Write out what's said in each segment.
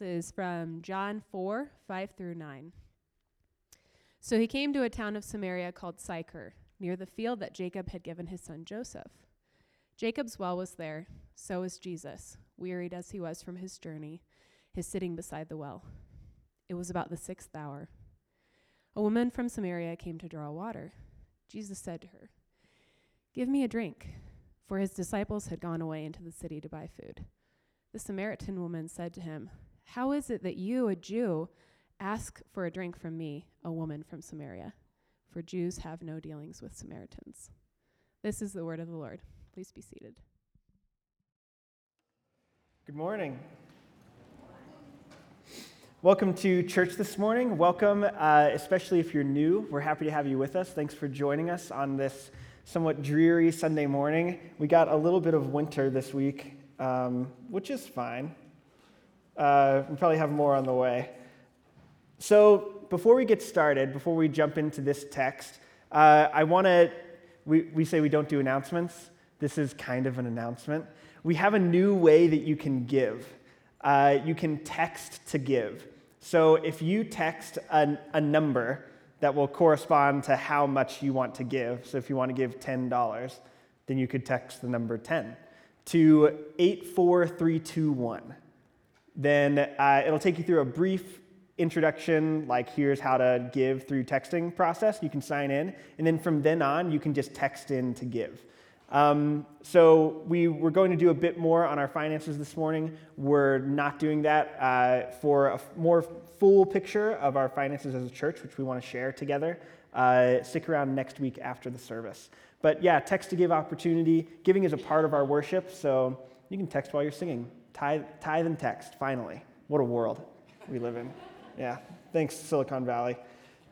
Is from John 4 5 through 9. So he came to a town of Samaria called Sychar, near the field that Jacob had given his son Joseph. Jacob's well was there, so was Jesus, wearied as he was from his journey, his sitting beside the well. It was about the sixth hour. A woman from Samaria came to draw water. Jesus said to her, Give me a drink, for his disciples had gone away into the city to buy food. The Samaritan woman said to him, How is it that you, a Jew, ask for a drink from me, a woman from Samaria? For Jews have no dealings with Samaritans. This is the word of the Lord. Please be seated. Good morning. Welcome to church this morning. Welcome, uh, especially if you're new. We're happy to have you with us. Thanks for joining us on this somewhat dreary Sunday morning. We got a little bit of winter this week, um, which is fine. Uh, we probably have more on the way. So, before we get started, before we jump into this text, uh, I want to, we, we say we don't do announcements. This is kind of an announcement. We have a new way that you can give. Uh, you can text to give. So if you text a, a number that will correspond to how much you want to give, so if you want to give $10, then you could text the number 10 to 84321. Then uh, it'll take you through a brief introduction, like here's how to give through texting process. You can sign in, and then from then on, you can just text in to give. Um, so we were going to do a bit more on our finances this morning. We're not doing that uh, for a more full picture of our finances as a church, which we want to share together. Uh, stick around next week after the service. But yeah, text to give opportunity. Giving is a part of our worship, so you can text while you're singing. Tithe, tithe and text, finally. What a world we live in. Yeah, thanks, Silicon Valley.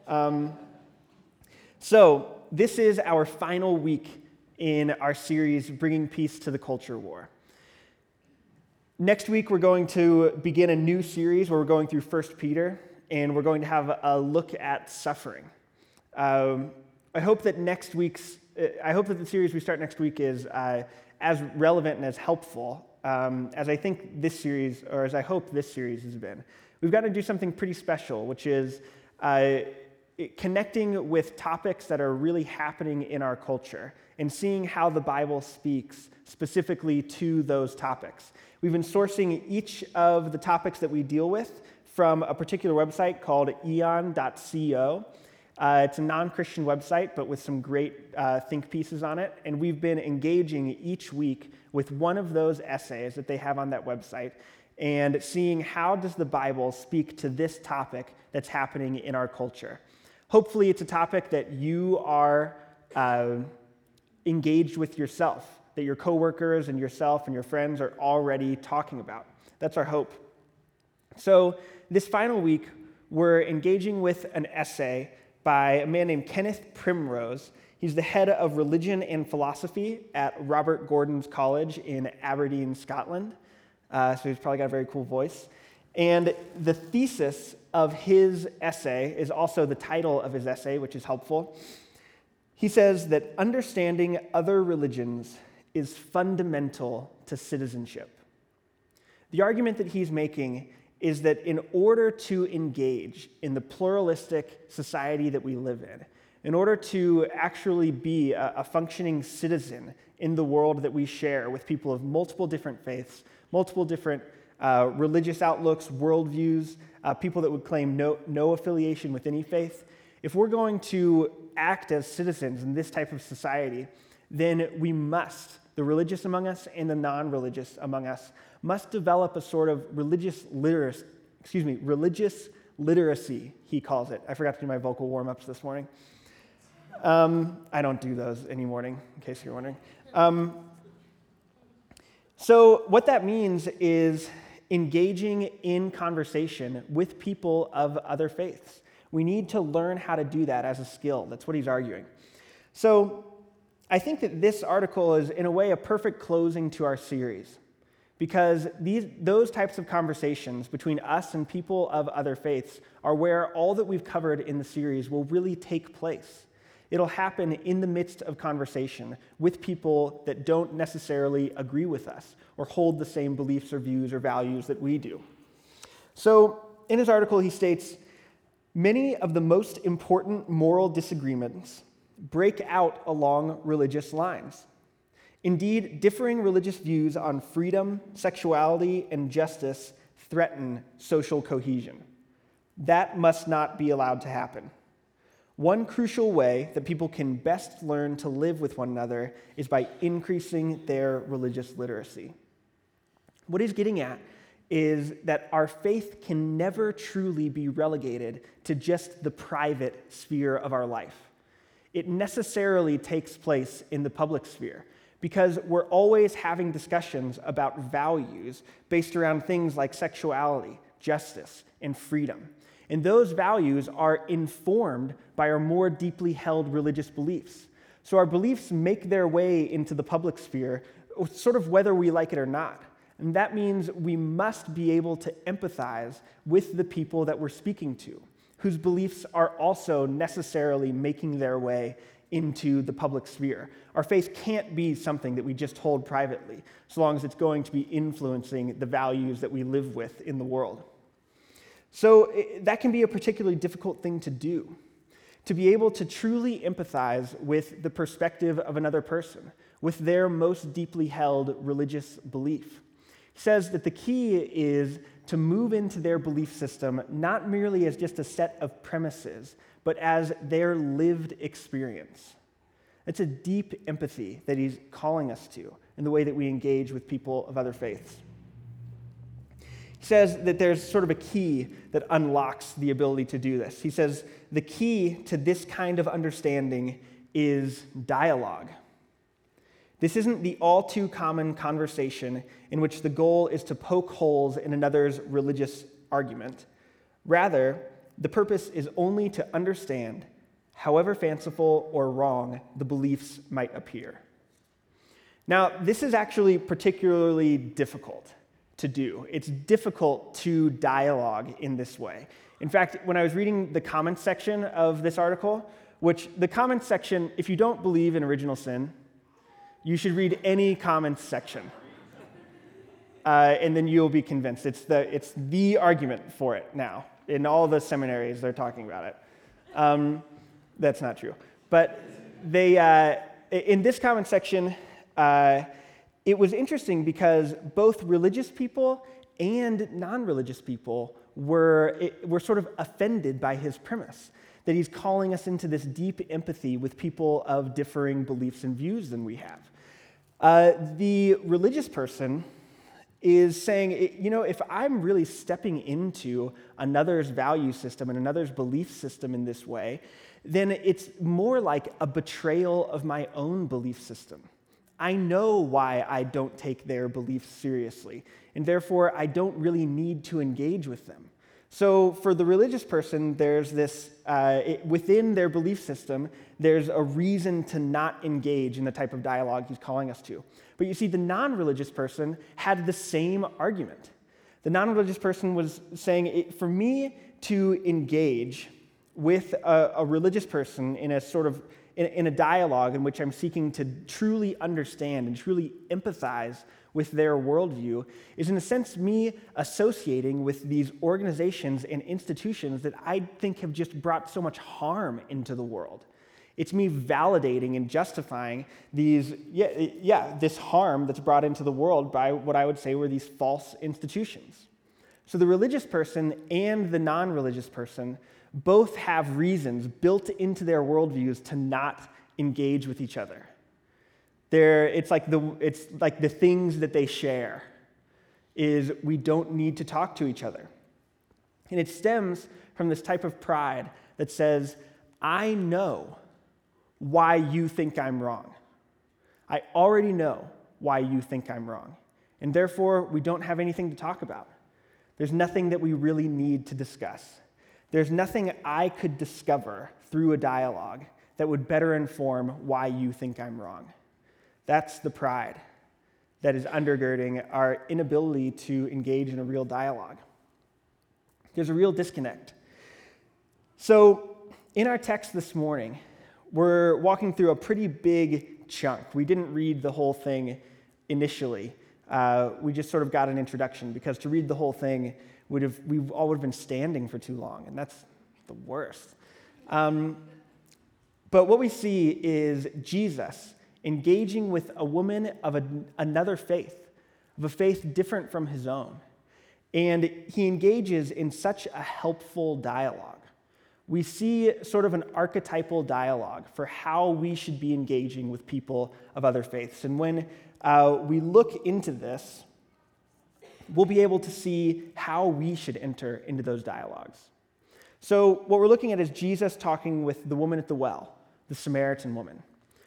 Um, so, this is our final week in our series, Bringing Peace to the Culture War. Next week, we're going to begin a new series where we're going through 1 Peter, and we're going to have a look at suffering. Um, I hope that next week's, I hope that the series we start next week is uh, as relevant and as helpful um, as I think this series, or as I hope this series has been. We've got to do something pretty special, which is uh, connecting with topics that are really happening in our culture and seeing how the Bible speaks specifically to those topics. We've been sourcing each of the topics that we deal with from a particular website called aeon.co. Uh, it's a non Christian website, but with some great uh, think pieces on it. And we've been engaging each week with one of those essays that they have on that website and seeing how does the Bible speak to this topic that's happening in our culture. Hopefully, it's a topic that you are. Uh, engaged with yourself, that your coworkers and yourself and your friends are already talking about. That's our hope. So, this final week, we're engaging with an essay by a man named Kenneth Primrose. He's the head of religion and philosophy at Robert Gordon's College in Aberdeen, Scotland. Uh, so, he's probably got a very cool voice. And the thesis of his essay is also the title of his essay, which is helpful. He says that understanding other religions is fundamental to citizenship. The argument that he's making is that in order to engage in the pluralistic society that we live in, in order to actually be a, a, functioning citizen in the world that we share with people of multiple different faiths, multiple different uh, religious outlooks, worldviews, uh, people that would claim no, no affiliation with any faith, if we're going to act as citizens in this type of society, then we must, the religious among us and the non religious among us, must develop a sort of religious literacy, excuse me, religious literacy, he calls it. I forgot to do my vocal warm ups this morning. Um, I don't do those any morning, in case you're wondering. Um, so, what that means is engaging in conversation with people of other faiths. We need to learn how to do that as a skill. That's what he's arguing. So I think that this article is, in a way, a perfect closing to our series because these, those types of conversations between us and people of other faiths are where all that we've covered in the series will really take place. It'll happen in the midst of conversation with people that don't necessarily agree with us or hold the same beliefs or views or values that we do. So, in his article, he states many of the most important moral disagreements break out along religious lines. Indeed, differing religious views on freedom, sexuality, and justice threaten social cohesion. That must not be allowed to happen. One crucial way that people can best learn to live with one another is by increasing their religious literacy. What he's getting at is that our faith can never truly be relegated to just the private sphere of our life. It necessarily takes place in the public sphere because we're always having discussions about values based around things like sexuality, justice, and freedom. And those values are informed by our more deeply held religious beliefs. So our beliefs make their way into the public sphere, sort of whether we like it or not. And that means we must be able to empathize with the people that we're speaking to, whose beliefs are also necessarily making their way into the public sphere. Our faith can't be something that we just hold privately, so long as it's going to be influencing the values that we live with in the world. So it, that can be a particularly difficult thing to do, to be able to truly empathize with the perspective of another person, with their most deeply held religious belief. He says that the key is to move into their belief system not merely as just a set of premises, but as their lived experience. It's a deep empathy that he's calling us to in the way that we engage with people of other faiths He says that there's sort of a key that unlocks the ability to do this. He says the key to this kind of understanding is dialogue. This isn't the all too common conversation in which the goal is to poke holes in another's religious argument. Rather, the purpose is only to understand, however fanciful or wrong the beliefs might appear. Now, this is actually particularly difficult to do. It's difficult to dialogue in this way. In fact, when I was reading the comments section of this article, which the comments section, if you don't believe in original sin, you should read any comments section. Uh, and then you'll be convinced. It's the, it's the argument for it now. In all the seminaries, they're talking about it. Um, that's not true. But they, uh, in this comment section, uh, it was interesting because both religious people and non religious people were, were sort of offended by his premise that he's calling us into this deep empathy with people of differing beliefs and views than we have. Uh, the religious person is saying, you know, if I'm really stepping into another's value system and another's belief system in this way, then it's more like a betrayal of my own belief system. I know why I don't take their beliefs seriously, and therefore I don't really need to engage with them. So, for the religious person, there's this, uh, it, within their belief system, there's a reason to not engage in the type of dialogue he's calling us to. But you see, the non religious person had the same argument. The non religious person was saying, for me to engage with a, a religious person in a sort of in, in a dialogue in which I'm seeking to truly understand and truly empathize with their worldview is, in a sense, me associating with these organizations and institutions that I think have just brought so much harm into the world. It's me validating and justifying these, yeah, yeah, this harm that's brought into the world by what I would say were these false institutions. So the religious person and the non religious person both have reasons built into their worldviews to not engage with each other. They're, it's, like the, it's like the things that they share is we don't need to talk to each other. And it stems from this type of pride that says, I know why you think I'm wrong. I already know why you think I'm wrong. And therefore, we don't have anything to talk about. There's nothing that we really need to discuss. There's nothing I could discover through a dialogue that would better inform why you think I'm wrong. That's the pride that is undergirding our inability to engage in a real dialogue. There's a real disconnect. So, in our text this morning, we're walking through a pretty big chunk. We didn't read the whole thing initially, uh, we just sort of got an introduction because to read the whole thing would have we all would have been standing for too long, and that's the worst. Um, but what we see is Jesus engaging with a woman of a, another faith, of a faith different from his own. And he engages in such a helpful dialogue. We see sort of an archetypal dialogue for how we should be engaging with people of other faiths. And when uh, we look into this, we'll be able to see how we should enter into those dialogues. So, what we're looking at is Jesus talking with the woman at the well, the Samaritan woman.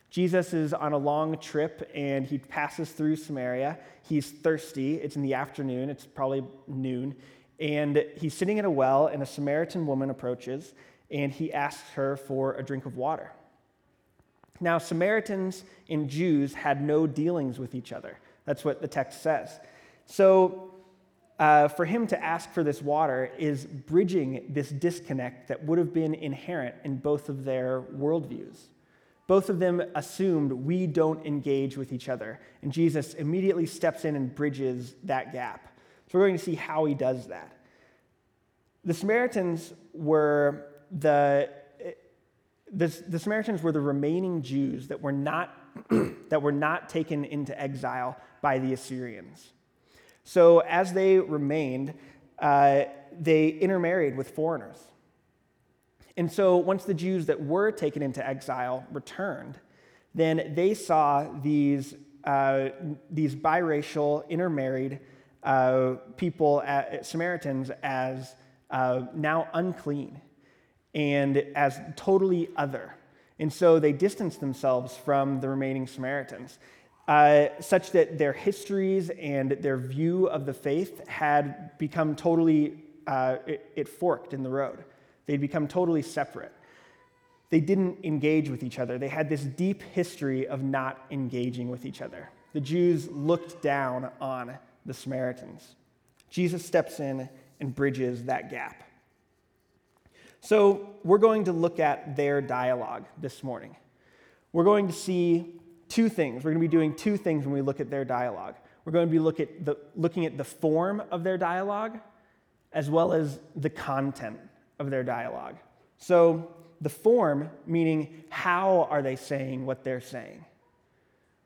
Jesus is on a long trip and he passes through Samaria. He's thirsty. It's in the afternoon, it's probably noon. And he's sitting at a well, and a Samaritan woman approaches and he asks her for a drink of water. Now, Samaritans and Jews had no dealings with each other. That's what the text says. So, uh, for him to ask for this water is bridging this disconnect that would have been inherent in both of their worldviews. Both of them assumed we don't engage with each other. And Jesus immediately steps in and bridges that gap. So we're going to see how he does that. The Samaritans were the, the, the Samaritans were the remaining Jews that were not, that were not taken into exile by the Assyrians. So as they remained, uh, they intermarried with foreigners. And so once the Jews that were taken into exile returned, then they saw these, uh, these biracial, intermarried uh, people, at, Samaritans, as uh, now unclean and as totally other. And so they distanced themselves from the remaining Samaritans, uh, such that their histories and their view of the faith had become totally, uh, it, it forked in the road. They'd become totally separate. They didn't engage with each other. They had this deep history of not engaging with each other. The Jews looked down on the Samaritans. Jesus steps in and bridges that gap. So, we're going to look at their dialogue this morning. We're going to see two things. We're going to be doing two things when we look at their dialogue. We're going to be look at the, looking at the form of their dialogue as well as the content of their dialogue. So, the form, meaning how are they saying what they're saying?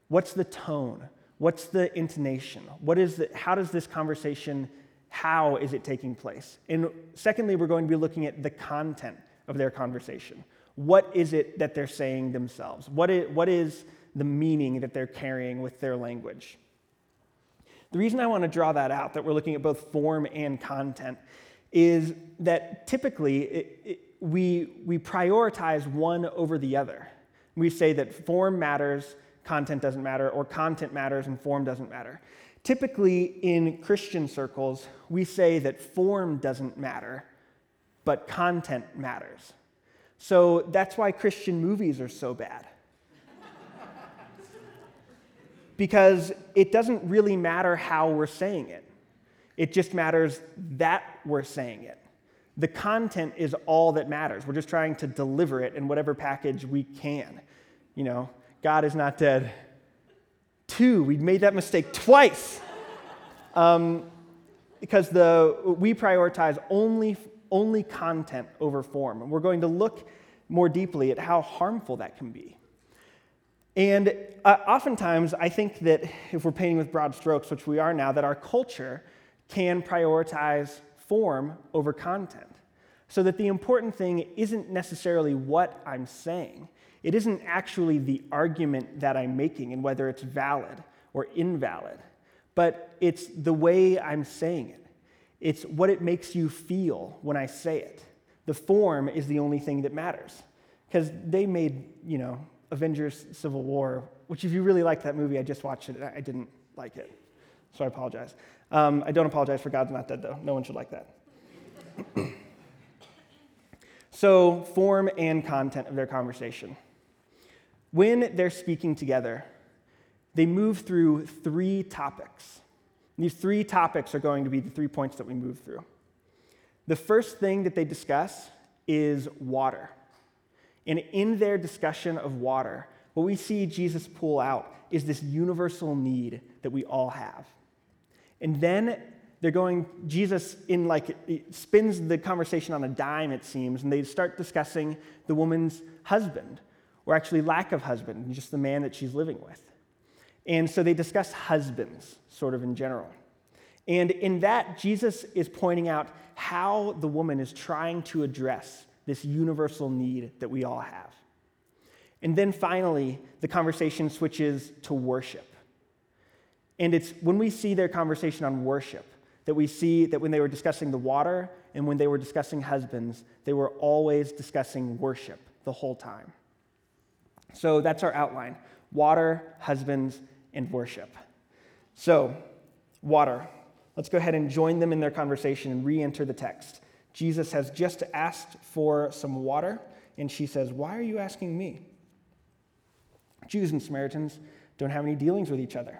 What's the tone? What's the intonation? What is the, how does this conversation, how is it taking place? And secondly, we're going to be looking at the content of their conversation. What is it that they're saying themselves? What is, what is the meaning that they're carrying with their language? The reason I want to draw that out, that we're looking at both form and content, is that typically it, it, we, we prioritize one over the other. We say that form matters, content doesn't matter, or content matters and form doesn't matter. Typically, in Christian circles, we say that form doesn't matter, but content matters. So that's why Christian movies are so bad. because it doesn't really matter how we're saying it. It just matters that we're saying it. The content is all that matters. We're just trying to deliver it in whatever package we can. You know, God is not dead. Two, we made that mistake twice. Um, because the, we prioritize only, only content over form. And we're going to look more deeply at how harmful that can be. And uh, oftentimes, I think that if we're painting with broad strokes, which we are now, that our culture can prioritize form over content. So that the important thing isn't necessarily what I'm saying, it isn't actually the argument that I'm making and whether it's valid or invalid, but it's the way I'm saying it. It's what it makes you feel when I say it. The form is the only thing that matters. Because they made, you know, Avengers Civil War, which if you really like that movie, I just watched it, I didn't like it. So I apologize. Um, I don't apologize for God's not dead, though. No one should like that. so, form and content of their conversation. When they're speaking together, they move through three topics. These three topics are going to be the three points that we move through. The first thing that they discuss is water. And in their discussion of water, what we see Jesus pull out is this universal need that we all have. And then they're going, Jesus in like spins the conversation on a dime, it seems, and they start discussing the woman's husband, or actually lack of husband, just the man that she's living with. And so they discuss husbands, sort of in general. And in that, Jesus is pointing out how the woman is trying to address this universal need that we all have. And then finally, the conversation switches to worship. And it's when we see their conversation on worship that we see that when they were discussing the water and when they were discussing husbands, they were always discussing worship the whole time. So that's our outline water, husbands, and worship. So, water. Let's go ahead and join them in their conversation and re enter the text. Jesus has just asked for some water, and she says, Why are you asking me? Jews and Samaritans don't have any dealings with each other.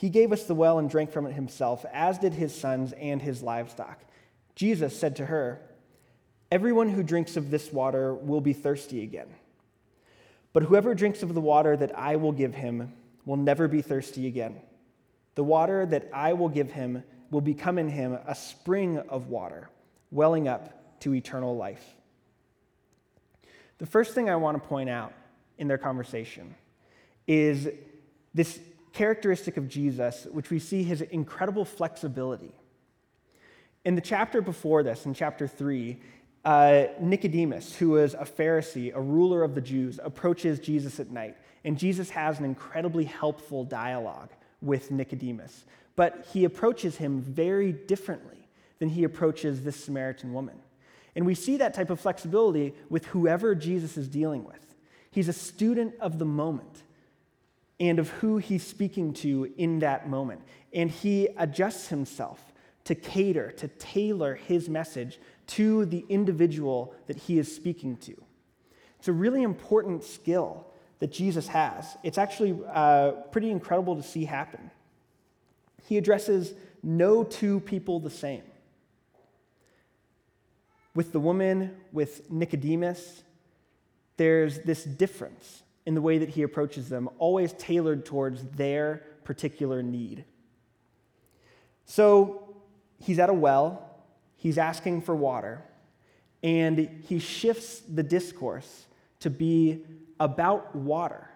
He gave us the well and drank from it himself, as did his sons and his livestock. Jesus said to her, Everyone who drinks of this water will be thirsty again. But whoever drinks of the water that I will give him will never be thirsty again. The water that I will give him will become in him a spring of water, welling up to eternal life. The first thing I want to point out in their conversation is this characteristic of Jesus, which we see his incredible flexibility. In the chapter before this, in chapter 3, uh, Nicodemus, who is a Pharisee, a ruler of the Jews, approaches Jesus at night. And Jesus has an incredibly helpful dialogue with Nicodemus. But he approaches him very differently than he approaches this Samaritan woman. And we see that type of flexibility with whoever Jesus is dealing with. He's a student of the moment and of who he's speaking to in that moment. And he adjusts himself to cater, to tailor his message to the individual that he is speaking to. It's a really important skill that Jesus has. It's actually uh, pretty incredible to see happen. He addresses no two people the same. With the woman, with Nicodemus, there's this difference in the way that he approaches them, always tailored towards their particular need. So he's at a well, he's asking for water, and he shifts the discourse to be about water,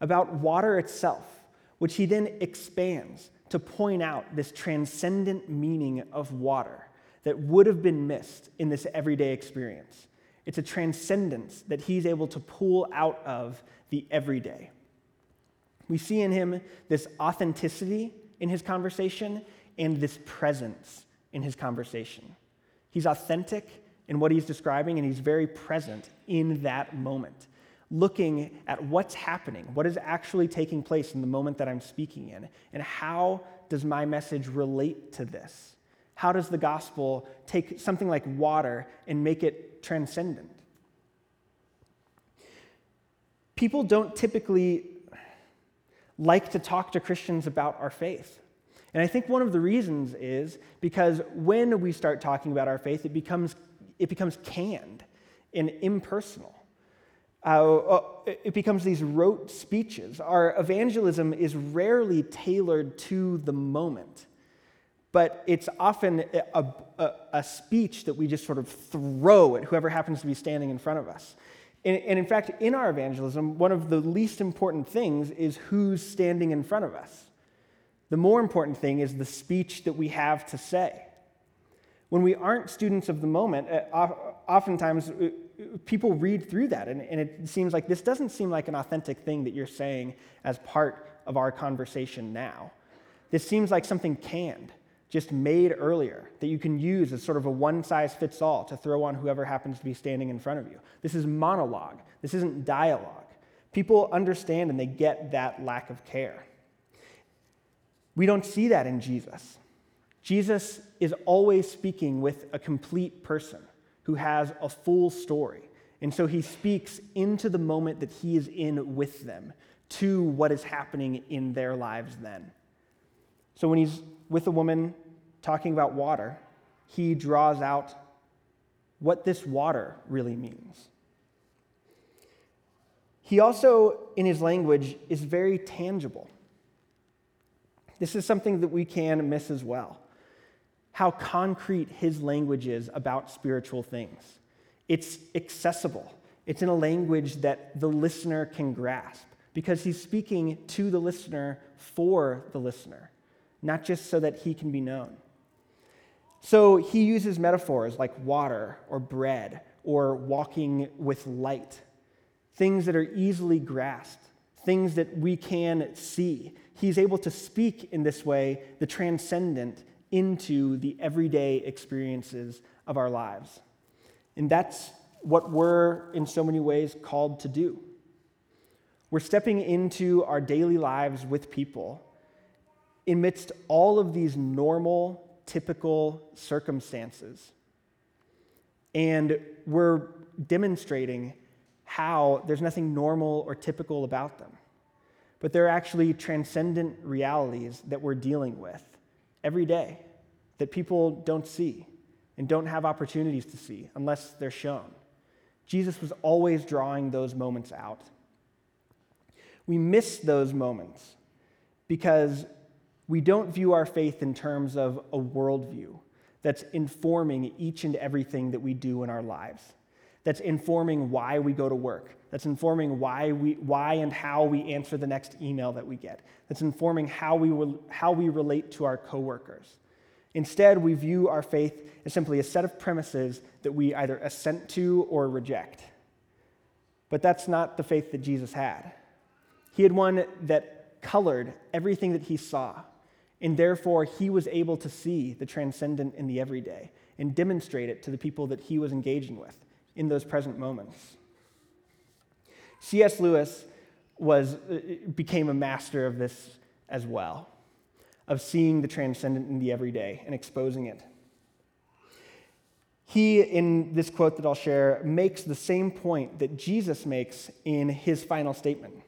about water itself, which he then expands to point out this transcendent meaning of water that would have been missed in this everyday experience. It's a transcendence that he's able to pull out of the everyday. We see in him this authenticity in his conversation and this presence in his conversation. He's authentic in what he's describing, and he's very present in that moment, looking at what's happening, what is actually taking place in the moment that I'm speaking in, and how does my message relate to this? How does the gospel take something like water and make it transcendent? People don't typically like to talk to Christians about our faith. And I think one of the reasons is because when we start talking about our faith, it becomes, it becomes canned and impersonal. Uh, uh it becomes these rote speeches. Our evangelism is rarely tailored to the moment, but it's often a, a, a, speech that we just sort of throw at whoever happens to be standing in front of us. And, and in fact, in our evangelism, one of the least important things is who's standing in front of us. The more important thing is the speech that we have to say. When we aren't students of the moment, uh, oftentimes uh, people read through that and, and it seems like this doesn't seem like an authentic thing that you're saying as part of our conversation now. This seems like something canned, just made earlier, that you can use as sort of a one size fits all to throw on whoever happens to be standing in front of you. This is monologue, this isn't dialogue. People understand and they get that lack of care. We don't see that in Jesus. Jesus is always speaking with a complete person who has a full story. And so he speaks into the moment that he is in with them, to what is happening in their lives then. So when he's with a woman talking about water, he draws out what this water really means. He also, in his language, is very tangible. This is something that we can miss as well. How concrete his language is about spiritual things. It's accessible, it's in a language that the listener can grasp because he's speaking to the listener for the listener, not just so that he can be known. So he uses metaphors like water or bread or walking with light, things that are easily grasped, things that we can see. He's able to speak in this way the transcendent into the everyday experiences of our lives. And that's what we're, in so many ways, called to do. We're stepping into our daily lives with people amidst all of these normal, typical circumstances. And we're demonstrating how there's nothing normal or typical about them. But they're actually transcendent realities that we're dealing with every day that people don't see and don't have opportunities to see unless they're shown. Jesus was always drawing those moments out. We miss those moments because we don't view our faith in terms of a worldview that's informing each and everything that we do in our lives, that's informing why we go to work, that's informing why, we, why and how we answer the next email that we get, that's informing how we, how we relate to our coworkers. Instead, we view our faith as simply a set of premises that we either assent to or reject. But that's not the faith that Jesus had. He had one that colored everything that he saw, and therefore he was able to see the transcendent in the everyday and demonstrate it to the people that he was engaging with in those present moments. C.S. Lewis was, uh, became a master of this as well of seeing the transcendent in the everyday and exposing it. He, in this quote that I'll share, makes the same point that Jesus makes in his final statement.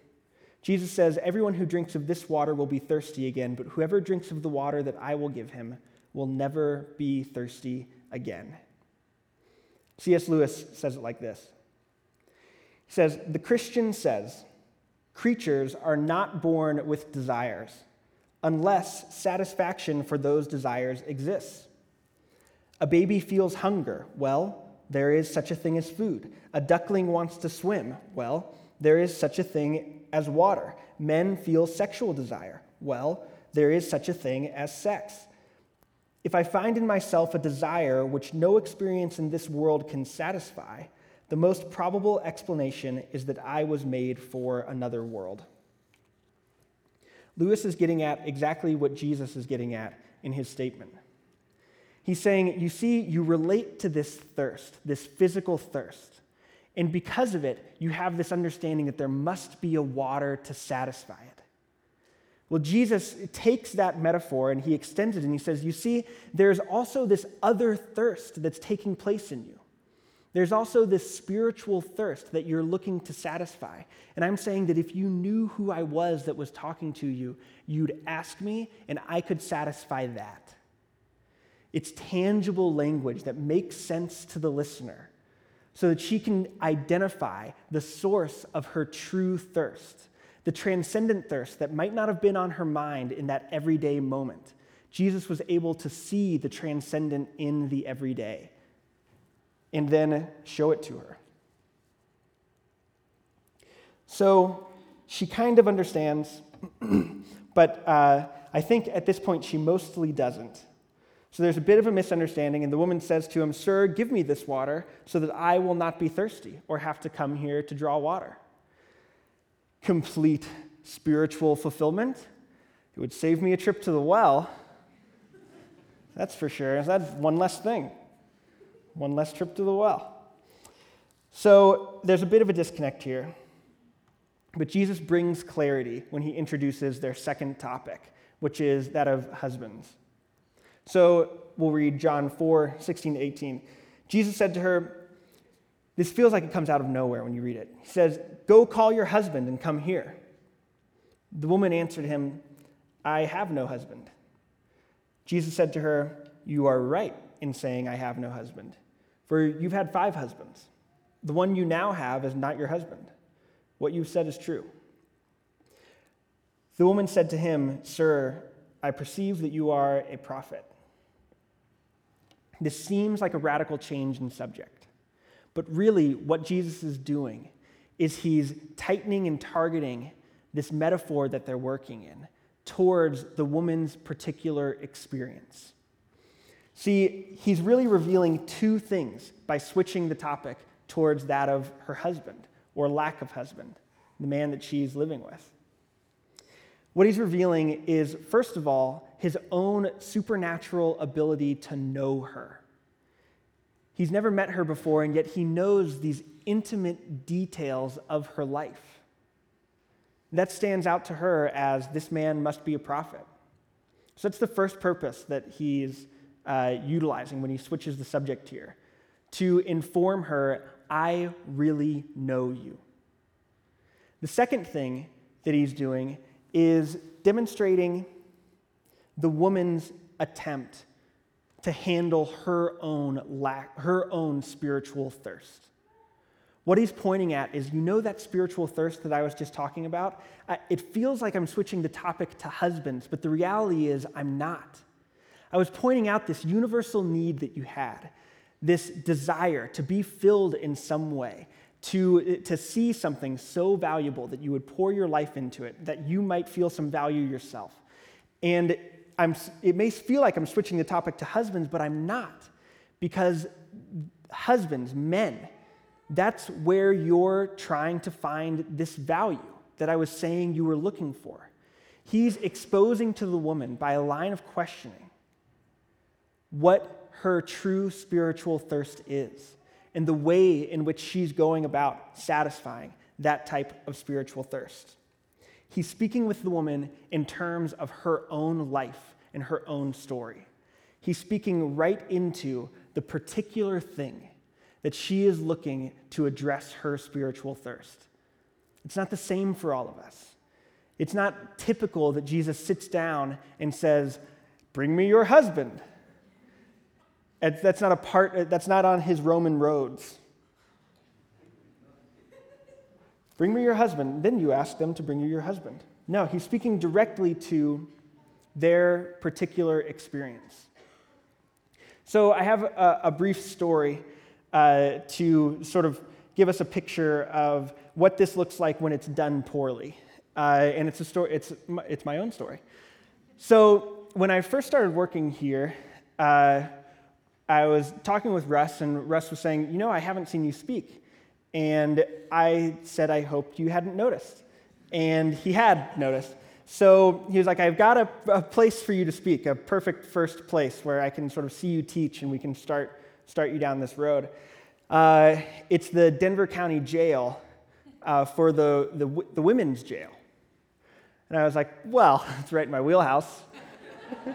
Jesus says, Everyone who drinks of this water will be thirsty again, but whoever drinks of the water that I will give him will never be thirsty again. C.S. Lewis says it like this He says, The Christian says, creatures are not born with desires unless satisfaction for those desires exists. A baby feels hunger. Well, there is such a thing as food. A duckling wants to swim. Well, there is such a thing as water. Men feel sexual desire. Well, there is such a thing as sex. If I find in myself a desire which no experience in this world can satisfy, the most probable explanation is that I was made for another world. Lewis is getting at exactly what Jesus is getting at in his statement. He's saying, You see, you relate to this thirst, this physical thirst. And because of it, you have this understanding that there must be a water to satisfy it. Well, Jesus takes that metaphor and he extends it and he says, You see, there's also this other thirst that's taking place in you. There's also this spiritual thirst that you're looking to satisfy. And I'm saying that if you knew who I was that was talking to you, you'd ask me and I could satisfy that. It's tangible language that makes sense to the listener so that she can identify the source of her true thirst, the transcendent thirst that might not have been on her mind in that everyday moment. Jesus was able to see the transcendent in the everyday and then show it to her. So she kind of understands, but uh, I think at this point she mostly doesn't. So there's a bit of a misunderstanding, and the woman says to him, Sir, give me this water so that I will not be thirsty or have to come here to draw water. Complete spiritual fulfillment. It would save me a trip to the well. That's for sure. That's one less thing one less trip to the well. So there's a bit of a disconnect here. But Jesus brings clarity when he introduces their second topic, which is that of husbands. So we'll read John 4 16 to 18. Jesus said to her, This feels like it comes out of nowhere when you read it. He says, Go call your husband and come here. The woman answered him, I have no husband. Jesus said to her, You are right in saying, I have no husband, for you've had five husbands. The one you now have is not your husband. What you've said is true. The woman said to him, Sir, I perceive that you are a prophet. This seems like a radical change in subject. But really, what Jesus is doing is he's tightening and targeting this metaphor that they're working in towards the woman's particular experience. See, he's really revealing two things by switching the topic towards that of her husband or lack of husband, the man that she's living with. What he's revealing is, first of all, his own supernatural ability to know her. He's never met her before, and yet he knows these intimate details of her life. That stands out to her as this man must be a prophet. So that's the first purpose that he's uh, utilizing when he switches the subject here to inform her, I really know you. The second thing that he's doing is demonstrating the woman's attempt to handle her own lack, her own spiritual thirst. What he's pointing at is you know that spiritual thirst that I was just talking about? It feels like I'm switching the topic to husbands, but the reality is I'm not. I was pointing out this universal need that you had, this desire to be filled in some way, to, to see something so valuable that you would pour your life into it, that you might feel some value yourself. And I'm, it may feel like I'm switching the topic to husbands, but I'm not. Because husbands, men, that's where you're trying to find this value that I was saying you were looking for. He's exposing to the woman by a line of questioning what her true spiritual thirst is and the way in which she's going about satisfying that type of spiritual thirst. He's speaking with the woman in terms of her own life and her own story. He's speaking right into the particular thing that she is looking to address her spiritual thirst. It's not the same for all of us. It's not typical that Jesus sits down and says, Bring me your husband. That's not a part, that's not on his Romans Road. Bring me your husband. Then you ask them to bring you your husband. No, he's speaking directly to their particular experience. So I have a, a brief story uh, to sort of give us a picture of what this looks like when it's done poorly. Uh, and it's a story, it's, it's my own story. So when I first started working here, uh, I was talking with Russ, and Russ was saying, You know, I haven't seen you speak. And I said, I hoped you hadn't noticed. And he had noticed. So he was like, I've got a, a, place for you to speak, a perfect first place where I can sort of see you teach and we can start start you down this road. Uh, it's the Denver County Jail uh, for the, the, the women's jail. And I was like, well, it's right in my wheelhouse.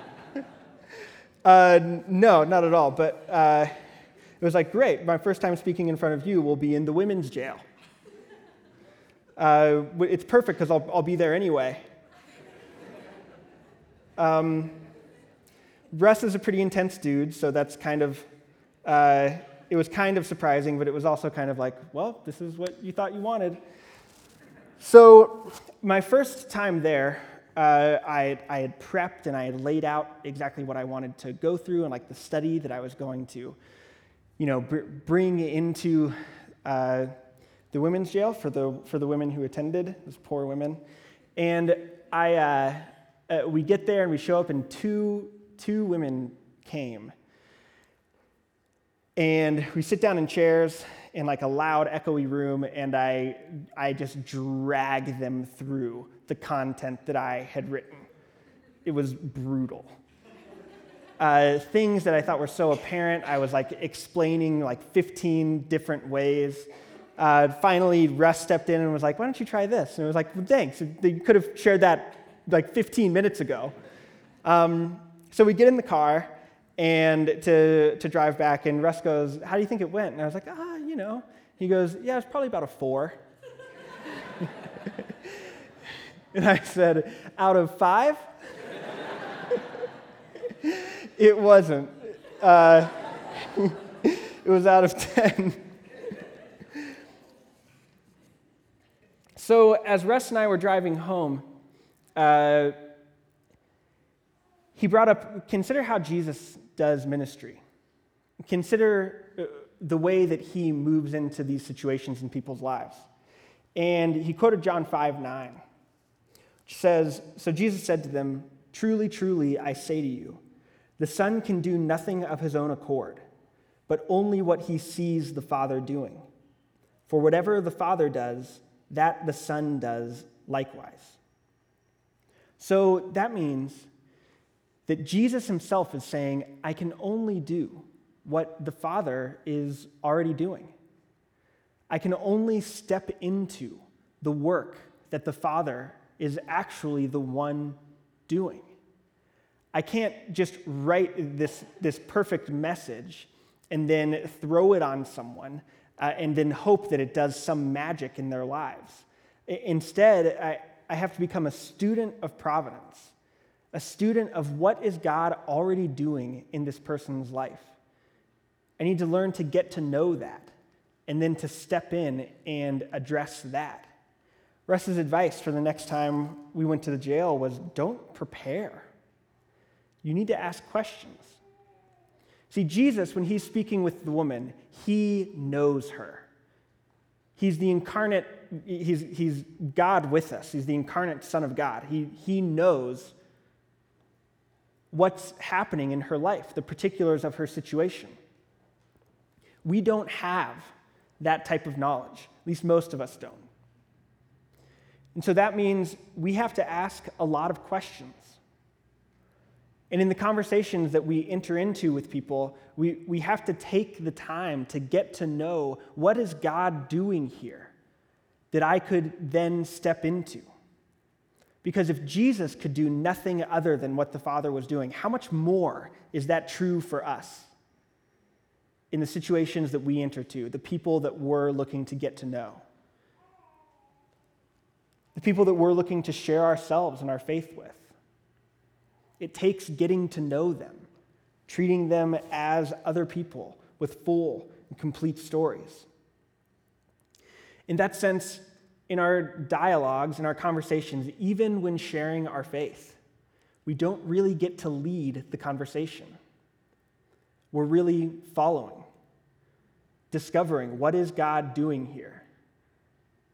uh, no, not at all. But uh, it was like, great, my first time speaking in front of you will be in the women's jail. Uh, it's perfect because I'll, I'll be there anyway. Um, Russ is a pretty intense dude, so that's kind of uh, it was kind of surprising, but it was also kind of like, well, this is what you thought you wanted. So, my first time there, uh, I, I, had prepped and I had laid out exactly what I wanted to go through and like the study that I was going to, you know, br- bring into uh, the women's jail for the for the women who attended, those poor women. And I, uh, uh we get there and we show up, and two two women came and we sit down in chairs in like a loud, echoey room, and I, I just drag them through the content that I had written. It was brutal. Uh, things that I thought were so apparent, I was like explaining like 15 different ways. Uh, finally, Russ stepped in and was like, Why don't you try this? And it was like, well, Thanks. You could have shared that like 15 minutes ago. Um, so we get in the car, and to, to drive back. And Russ goes, How do you think it went? And I was like, Ah, you know. He goes, Yeah, it's probably about a four. and I said, Out of five? It wasn't. Uh, it was out of 10. so, as Russ and I were driving home, uh, he brought up consider how Jesus does ministry. Consider uh, the way that he moves into these situations in people's lives. And he quoted John 5 9, which says, So Jesus said to them, Truly, truly, I say to you, the Son can do nothing of his own accord, but only what he sees the Father doing. For whatever the Father does, that the Son does likewise. So that means that Jesus himself is saying, I can only do what the Father is already doing. I can only step into the work that the Father is actually the one doing. I can't just write this, this perfect message and then throw it on someone uh, and then hope that it does some magic in their lives. Instead, I, I have to become a student of providence, a student of what is God already doing in this person's life. I need to learn to get to know that and then to step in and address that. Russ's advice for the next time we went to the jail was don't prepare. You need to ask questions. See, Jesus, when he's speaking with the woman, he knows her. He's the incarnate, he's, he's God with us. He's the incarnate Son of God. He, he knows what's happening in her life, the particulars of her situation. We don't have that type of knowledge, at least most of us don't. And so that means we have to ask a lot of questions. And in the conversations that we enter into with people, we, we have to take the time to get to know what is God doing here that I could then step into. Because if Jesus could do nothing other than what the Father was doing, how much more is that true for us in the situations that we enter to, the people that we're looking to get to know, the people that we're looking to share ourselves and our faith with? It takes getting to know them, treating them as other people with full and complete stories. In that sense, in our dialogues, in our conversations, even when sharing our faith, we don't really get to lead the conversation. We're really following, discovering what is God doing here?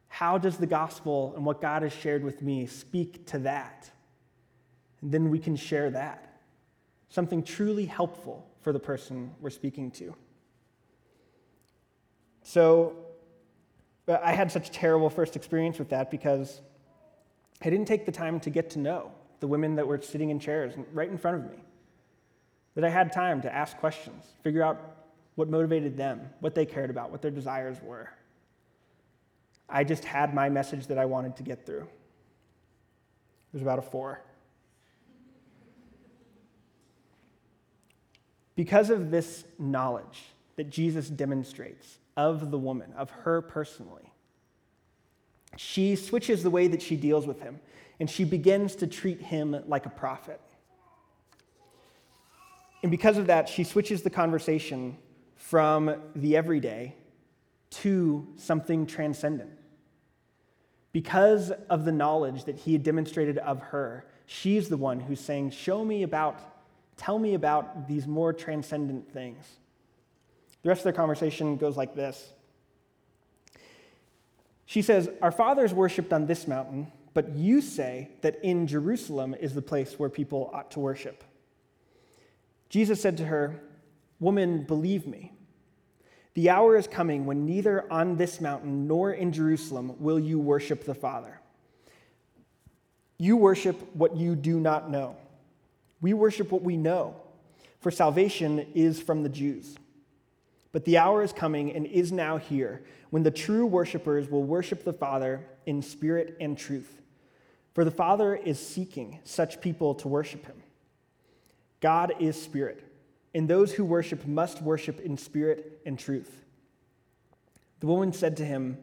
How does the gospel and what God has shared with me speak to that? And then we can share that. Something truly helpful for the person we're speaking to. So I had such a terrible first experience with that because I didn't take the time to get to know the women that were sitting in chairs right in front of me. That I had time to ask questions, figure out what motivated them, what they cared about, what their desires were. I just had my message that I wanted to get through. It was about a four. Because of this knowledge that Jesus demonstrates of the woman, of her personally, she switches the way that she deals with him and she begins to treat him like a prophet. And because of that, she switches the conversation from the everyday to something transcendent. Because of the knowledge that he had demonstrated of her, she's the one who's saying, Show me about Tell me about these more transcendent things. The rest of their conversation goes like this. She says, Our fathers worshiped on this mountain, but you say that in Jerusalem is the place where people ought to worship. Jesus said to her, Woman, believe me. The hour is coming when neither on this mountain nor in Jerusalem will you worship the Father. You worship what you do not know. We worship what we know, for salvation is from the Jews. But the hour is coming and is now here when the true worshipers will worship the Father in spirit and truth. For the Father is seeking such people to worship him. God is spirit, and those who worship must worship in spirit and truth. The woman said to him,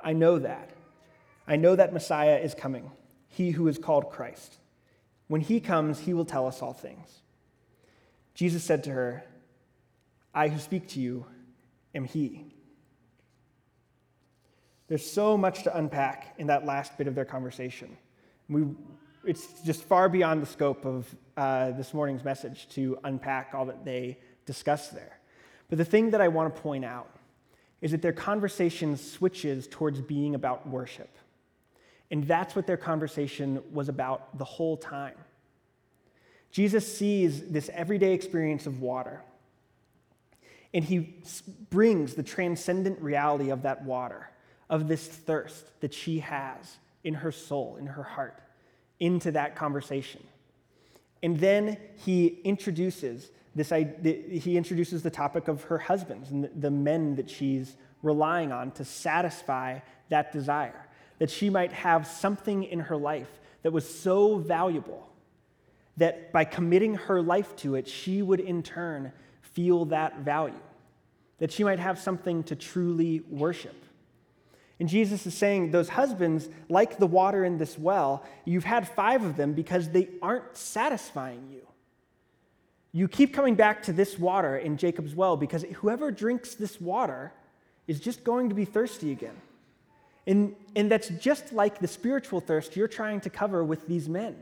I know that. I know that Messiah is coming, he who is called Christ. When he comes, he will tell us all things. Jesus said to her, I who speak to you am he. There's so much to unpack in that last bit of their conversation. We, it's just far beyond the scope of uh, this morning's message to unpack all that they discuss there. But the thing that I want to point out is that their conversation switches towards being about worship. And that's what their conversation was about the whole time. Jesus sees this everyday experience of water, and he brings the transcendent reality of that water, of this thirst that she has in her soul, in her heart, into that conversation. And then he introduces this he introduces the topic of her husbands and the men that she's relying on to satisfy that desire that she might have something in her life that was so valuable that by committing her life to it, she would in turn feel that value, that she might have something to truly worship. And Jesus is saying, those husbands, like the water in this well, you've had five of them because they aren't satisfying you. You keep coming back to this water in Jacob's well because whoever drinks this water is just going to be thirsty again. And, and that's just like the spiritual thirst you're trying to cover with these men.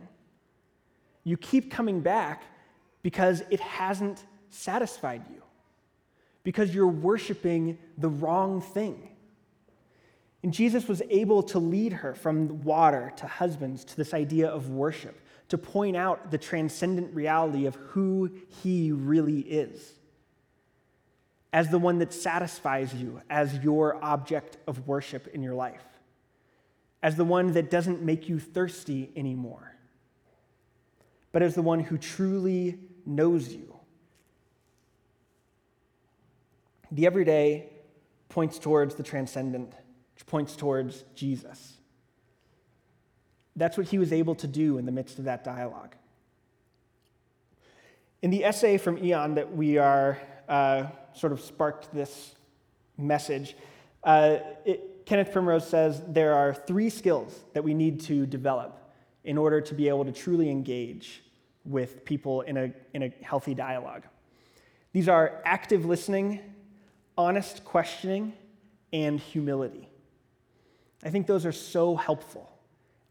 You keep coming back because it hasn't satisfied you, because you're worshiping the wrong thing. And Jesus was able to lead her from water to husbands to this idea of worship, to point out the transcendent reality of who he really is as the one that satisfies you as your object of worship in your life, as the one that doesn't make you thirsty anymore, but as the one who truly knows you. The everyday points towards the transcendent, which points towards Jesus. That's what he was able to do in the midst of that dialogue. In the essay from Aeon that we are uh, sort of sparked this message. Uh, it, Kenneth Primrose says there are three skills that we need to develop in order to be able to truly engage with people in a, in a healthy dialogue. These are active listening, honest questioning, and humility. I think those are so helpful.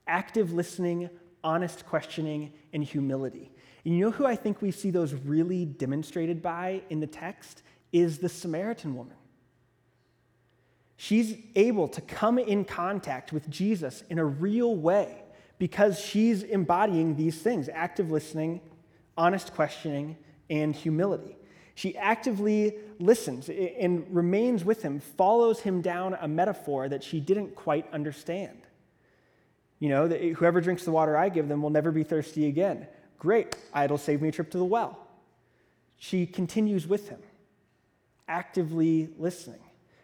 Active listening, honest questioning, and humility. And you know who I think we see those really demonstrated by in the text? Is the Samaritan woman. She's able to come in contact with Jesus in a real way because she's embodying these things active listening, honest questioning, and humility. She actively listens and remains with him, follows him down a metaphor that she didn't quite understand. You know, whoever drinks the water I give them will never be thirsty again. Great, it'll save me a trip to the well. She continues with him actively listening.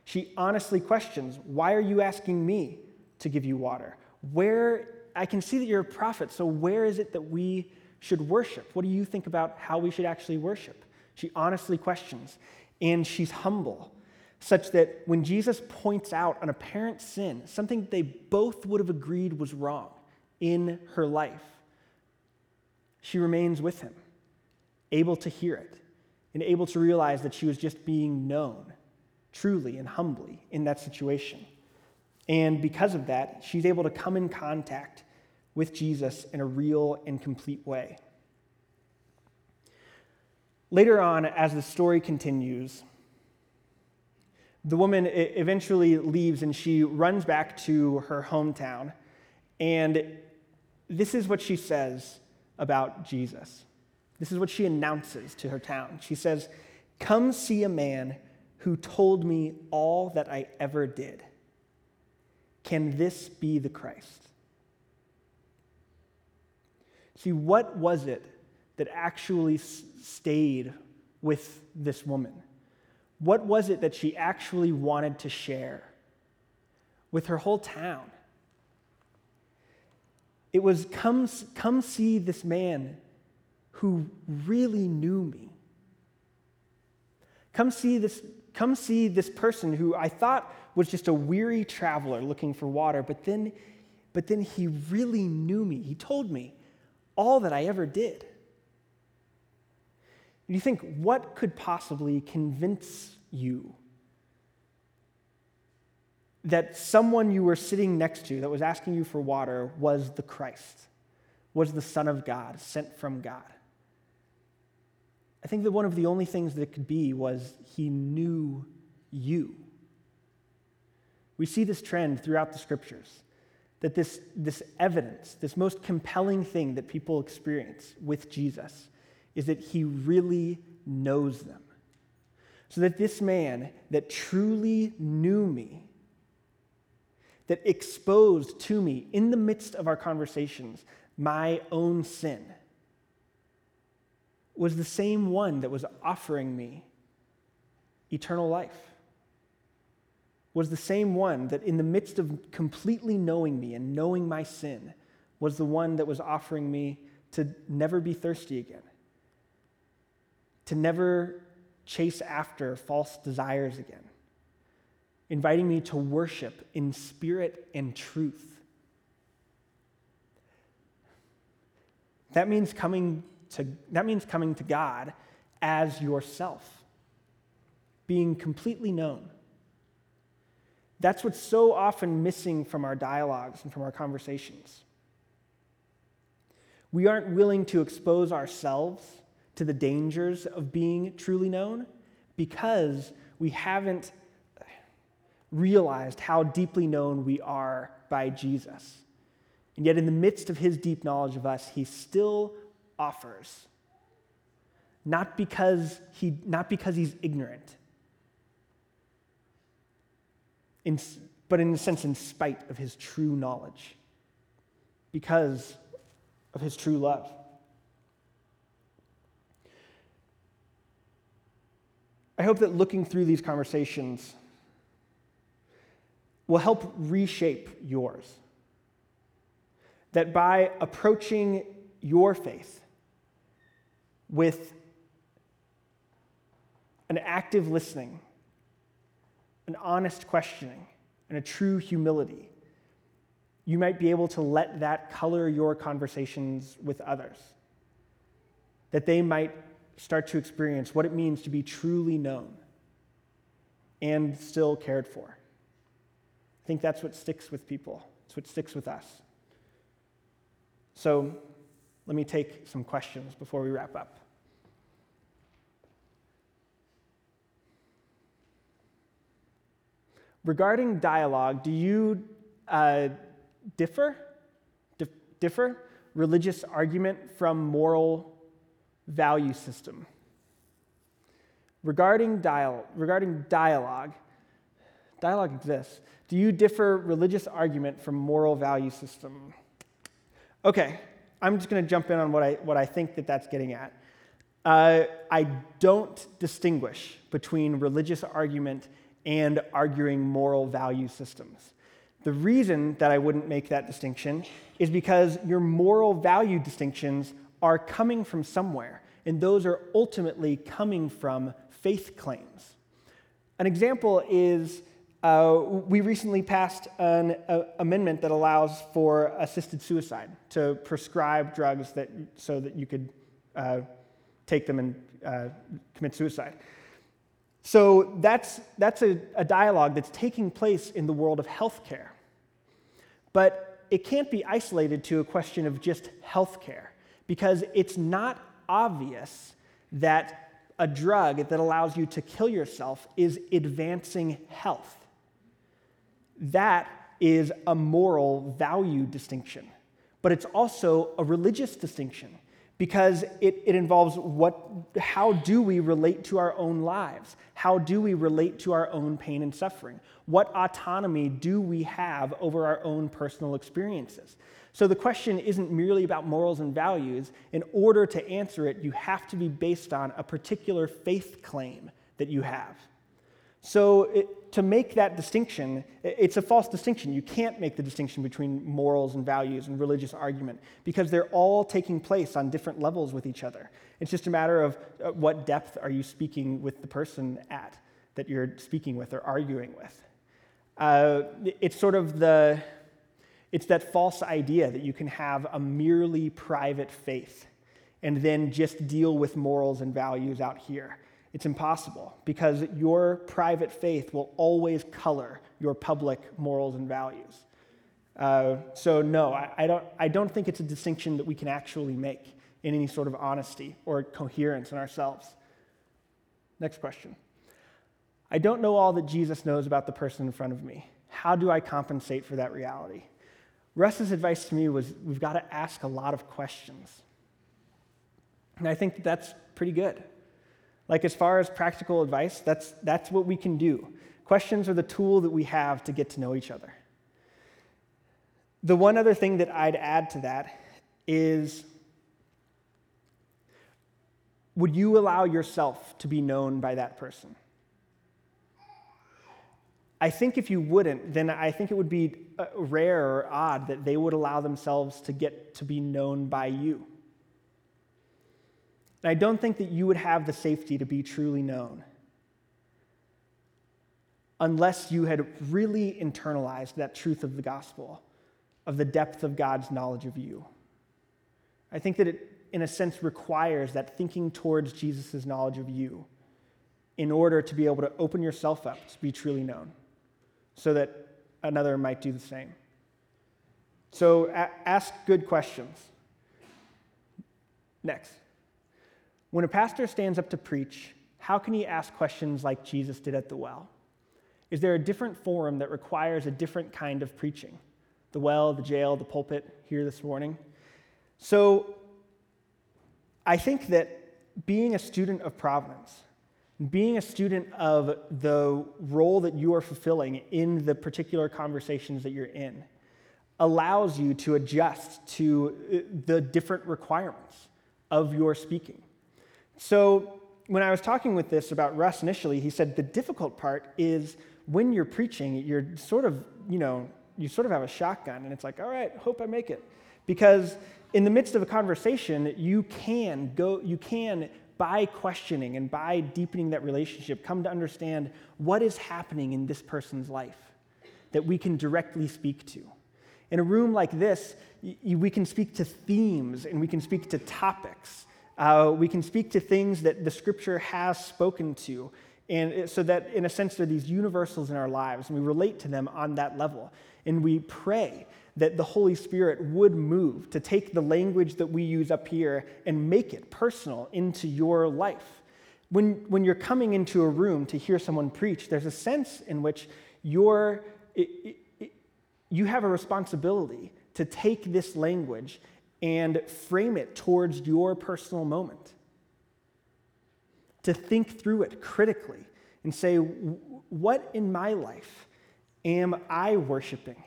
She honestly questions, Why are you asking me to give you water? Where, I can see that you're a prophet, so where is it that we should worship? What do you think about how we should actually worship? She honestly questions, and she's humble, such that when Jesus points out an apparent sin, something they both would have agreed was wrong in her life, she remains with him, able to hear it and able to realize that she was just being known truly and humbly in that situation. And because of that, she's able to come in contact with Jesus in a real and complete way. Later on, as the story continues, the woman eventually leaves and she runs back to her hometown. And this is what she says about Jesus. This is what she announces to her town. She says, Come see a man who told me all that I ever did. Can this be the Christ? See, what was it that actually stayed with this woman? What was it that she actually wanted to share with her whole town? It was come, come see this man who really knew me. Come see this, come see this person who I thought was just a weary traveler looking for water, but then, but then he really knew me. He told me all that I ever did. And you think, what could possibly convince you that someone you were sitting next to that was asking you for water was the Christ, was the Son of God, sent from God? I think that one of the only things that it could be was he knew you. We see this trend throughout the scriptures that this, this evidence, this most compelling thing that people experience with Jesus, is that he really knows them. So that this man that truly knew me, that exposed to me in the midst of our conversations my own sin, was the same one that was offering me eternal life. Was the same one that, in the midst of completely knowing me and knowing my sin, was the one that was offering me to never be thirsty again, to never chase after false desires again, inviting me to worship in spirit and truth. That means coming to, that means coming to God as yourself, being completely known. That's what's so often missing from our dialogues and from our conversations. We aren't willing to expose ourselves to the dangers of being truly known because we haven't realized how deeply known we are by Jesus. And yet, in the midst of his deep knowledge of us, he still offers. Not because, he, not because he's ignorant, in, but in a sense, in spite of his true knowledge, because of his true love. I hope that looking through these conversations will help reshape yours. That by approaching your faith with an active listening, an honest questioning, and a true humility, you might be able to let that color your conversations with others. That they might start to experience what it means to be truly known and still cared for. I think that's what sticks with people, it's what sticks with us. So let me take some questions before we wrap up. Regarding dialogue, do you uh, differ? differ? Religious argument from moral value system. Regarding, dial- regarding dialogue, dialogue exists. Do you differ religious argument from moral value system? Okay, I'm just going to jump in on what I, what I think that that's getting at. Uh, I don't distinguish between religious argument and arguing moral value systems. The reason that I wouldn't make that distinction is because your moral value distinctions are coming from somewhere, and those are ultimately coming from faith claims. An example is uh, we recently passed an amendment that allows for assisted suicide to prescribe drugs that, so that you could uh, take them and uh, commit suicide. So that's, that's a, a dialogue that's taking place in the world of healthcare. But it can't be isolated to a question of just healthcare because it's not obvious that a drug that allows you to kill yourself is advancing health. That is a moral value distinction, but it's also a religious distinction because it, it involves what, how do we relate to our own lives? How do we relate to our own pain and suffering? What autonomy do we have over our own personal experiences? So the question isn't merely about morals and values. In order to answer it, you have to be based on a particular faith claim that you have. So, it, to make that distinction, it's a false distinction. You can't make the distinction between morals and values and religious argument because they're all taking place on different levels with each other. It's just a matter of uh, what depth are you speaking with the person at that you're speaking with or arguing with. Uh, it's sort of the, it's that false idea that you can have a merely private faith and then just deal with morals and values out here. It's impossible because your private faith will always color your public morals and values. Uh, so, no, I, I, don't, I don't think it's a distinction that we can actually make in any sort of honesty or coherence in ourselves. Next question. I don't know all that Jesus knows about the person in front of me. How do I compensate for that reality? Russ's advice to me was we've got to ask a lot of questions. And I think that that's pretty good. Like, as far as practical advice, that's, that's what we can do. Questions are the tool that we have to get to know each other. The one other thing that I'd add to that is would you allow yourself to be known by that person? I think if you wouldn't, then I think it would be uh, rare or odd that they would allow themselves to get to be known by you. And I don't think that you would have the safety to be truly known unless you had really internalized that truth of the gospel, of the depth of God's knowledge of you. I think that it, in a sense, requires that thinking towards Jesus' knowledge of you in order to be able to open yourself up to be truly known so that another might do the same. So a- ask good questions. Next. When a pastor stands up to preach, how can he ask questions like Jesus did at the well? Is there a different forum that requires a different kind of preaching? The well, the jail, the pulpit here this morning? So I think that being a student of Providence, being a student of the role that you are fulfilling in the particular conversations that you're in, allows you to adjust to uh, the different requirements of your speaking. So, when I was talking with this about Russ initially, he said the difficult part is when you're preaching, you're sort of, you know, you sort of have a shotgun, and it's like, all right, hope I make it. Because in the midst of a conversation, you can go, you can, by questioning and by deepening that relationship, come to understand what is happening in this person's life that we can directly speak to. In a room like this, we can speak to themes and we can speak to topics uh, we can speak to things that the scripture has spoken to. And so that, in a sense, they're these universals in our lives, and we relate to them on that level. And we pray that the Holy Spirit would move to take the language that we use up here and make it personal into your life. When, when you're coming into a room to hear someone preach, there's a sense in which you're, it, it, you have a responsibility to take this language and frame it towards your personal moment. To think through it critically and say, what in my life am I worshiping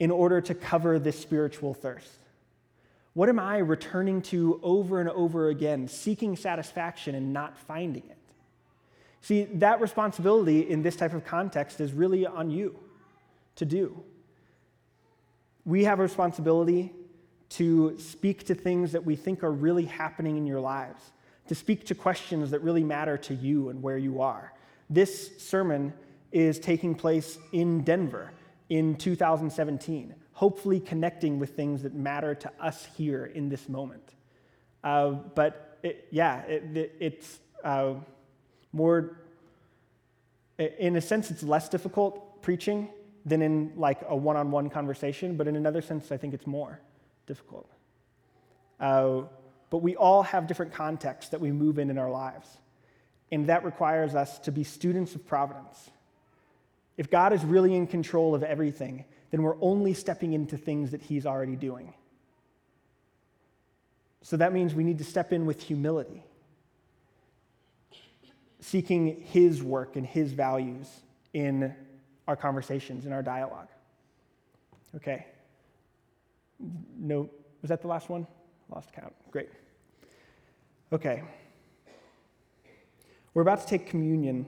in order to cover this spiritual thirst? What am I returning to over and over again, seeking satisfaction and not finding it? See, that responsibility in this type of context is really on you to do. We have a responsibility to speak to things that we think are really happening in your lives, to speak to questions that really matter to you and where you are. This sermon is taking place in Denver in 2017, hopefully connecting with things that matter to us here in this moment. Uh, but it, yeah, it, it, it's uh, more, in a sense, it's less difficult preaching than in like a one on one conversation, but in another sense, I think it's more difficult. Uh, but we all have different contexts that we move in in our lives. And that requires us to be students of providence. If God is really in control of everything, then we're only stepping into things that He's already doing. So that means we need to step in with humility, seeking His work and His values in our conversations, in our dialogue. Okay. No, was that the last one? Lost count. Great. Okay. We're about to take communion.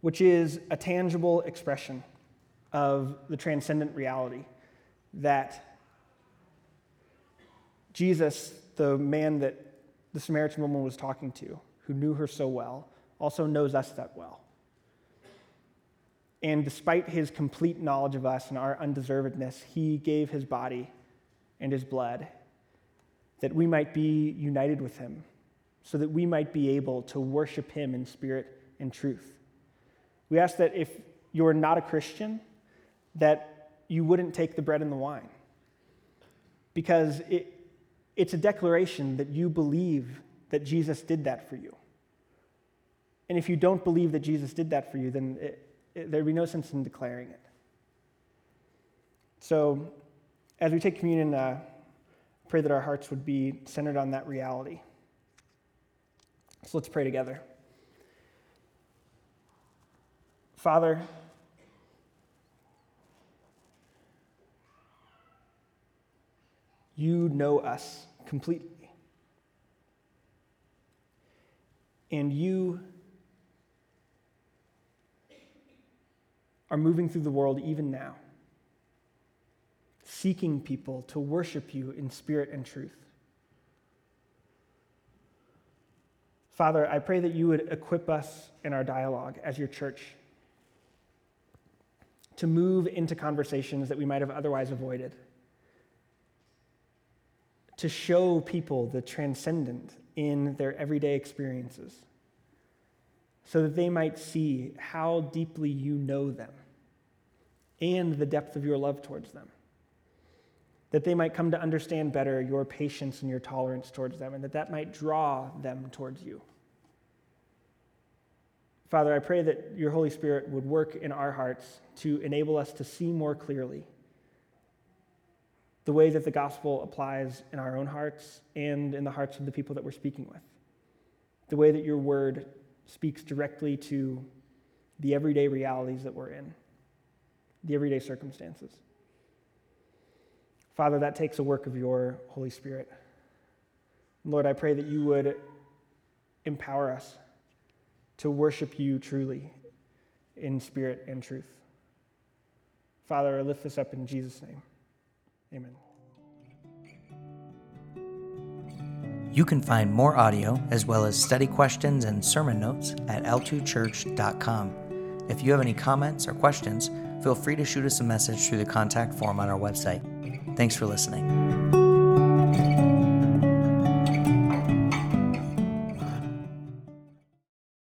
which is a tangible expression of the transcendent reality that Jesus, the man that the Samaritan woman was talking to, who knew her so well, also knows us that well. And despite his complete knowledge of us and our undeservedness, he gave his body and his blood that we might be united with him, so that we might be able to worship him in spirit and truth. We ask that if you're not a Christian, that you wouldn't take the bread and the wine. Because it, it's a declaration that you believe that Jesus did that for you. And if you don't believe that Jesus did that for you, then it, there'd be no sense in declaring it. So, as we take communion, uh, pray that our hearts would be centered on that reality. So let's pray together. Father, you know us completely. And you are moving through the world even now, seeking people to worship you in spirit and truth. Father, I pray that you would equip us in our dialogue as your church to move into conversations that we might have otherwise avoided, to show people the transcendent in their everyday experiences, so that they might see how deeply you know them and the depth of your love towards them. That they might come to understand better your patience and your tolerance towards them, and that that might draw them towards you. Father, I pray that your Holy Spirit would work in our hearts to enable us to see more clearly the way that the gospel applies in our own hearts and in the hearts of the people that we're speaking with. The way that your word speaks directly to the everyday realities that we're in, the everyday circumstances. Father, that takes a work of your Holy Spirit. Lord, I pray that you would empower us to worship you truly in spirit and truth. Father, I lift this up in Jesus' name. Amen. You can find more audio as well as study questions and sermon notes at l2church.com. If you have any comments or questions, feel free to shoot us a message through the contact form on our website. Thanks for listening.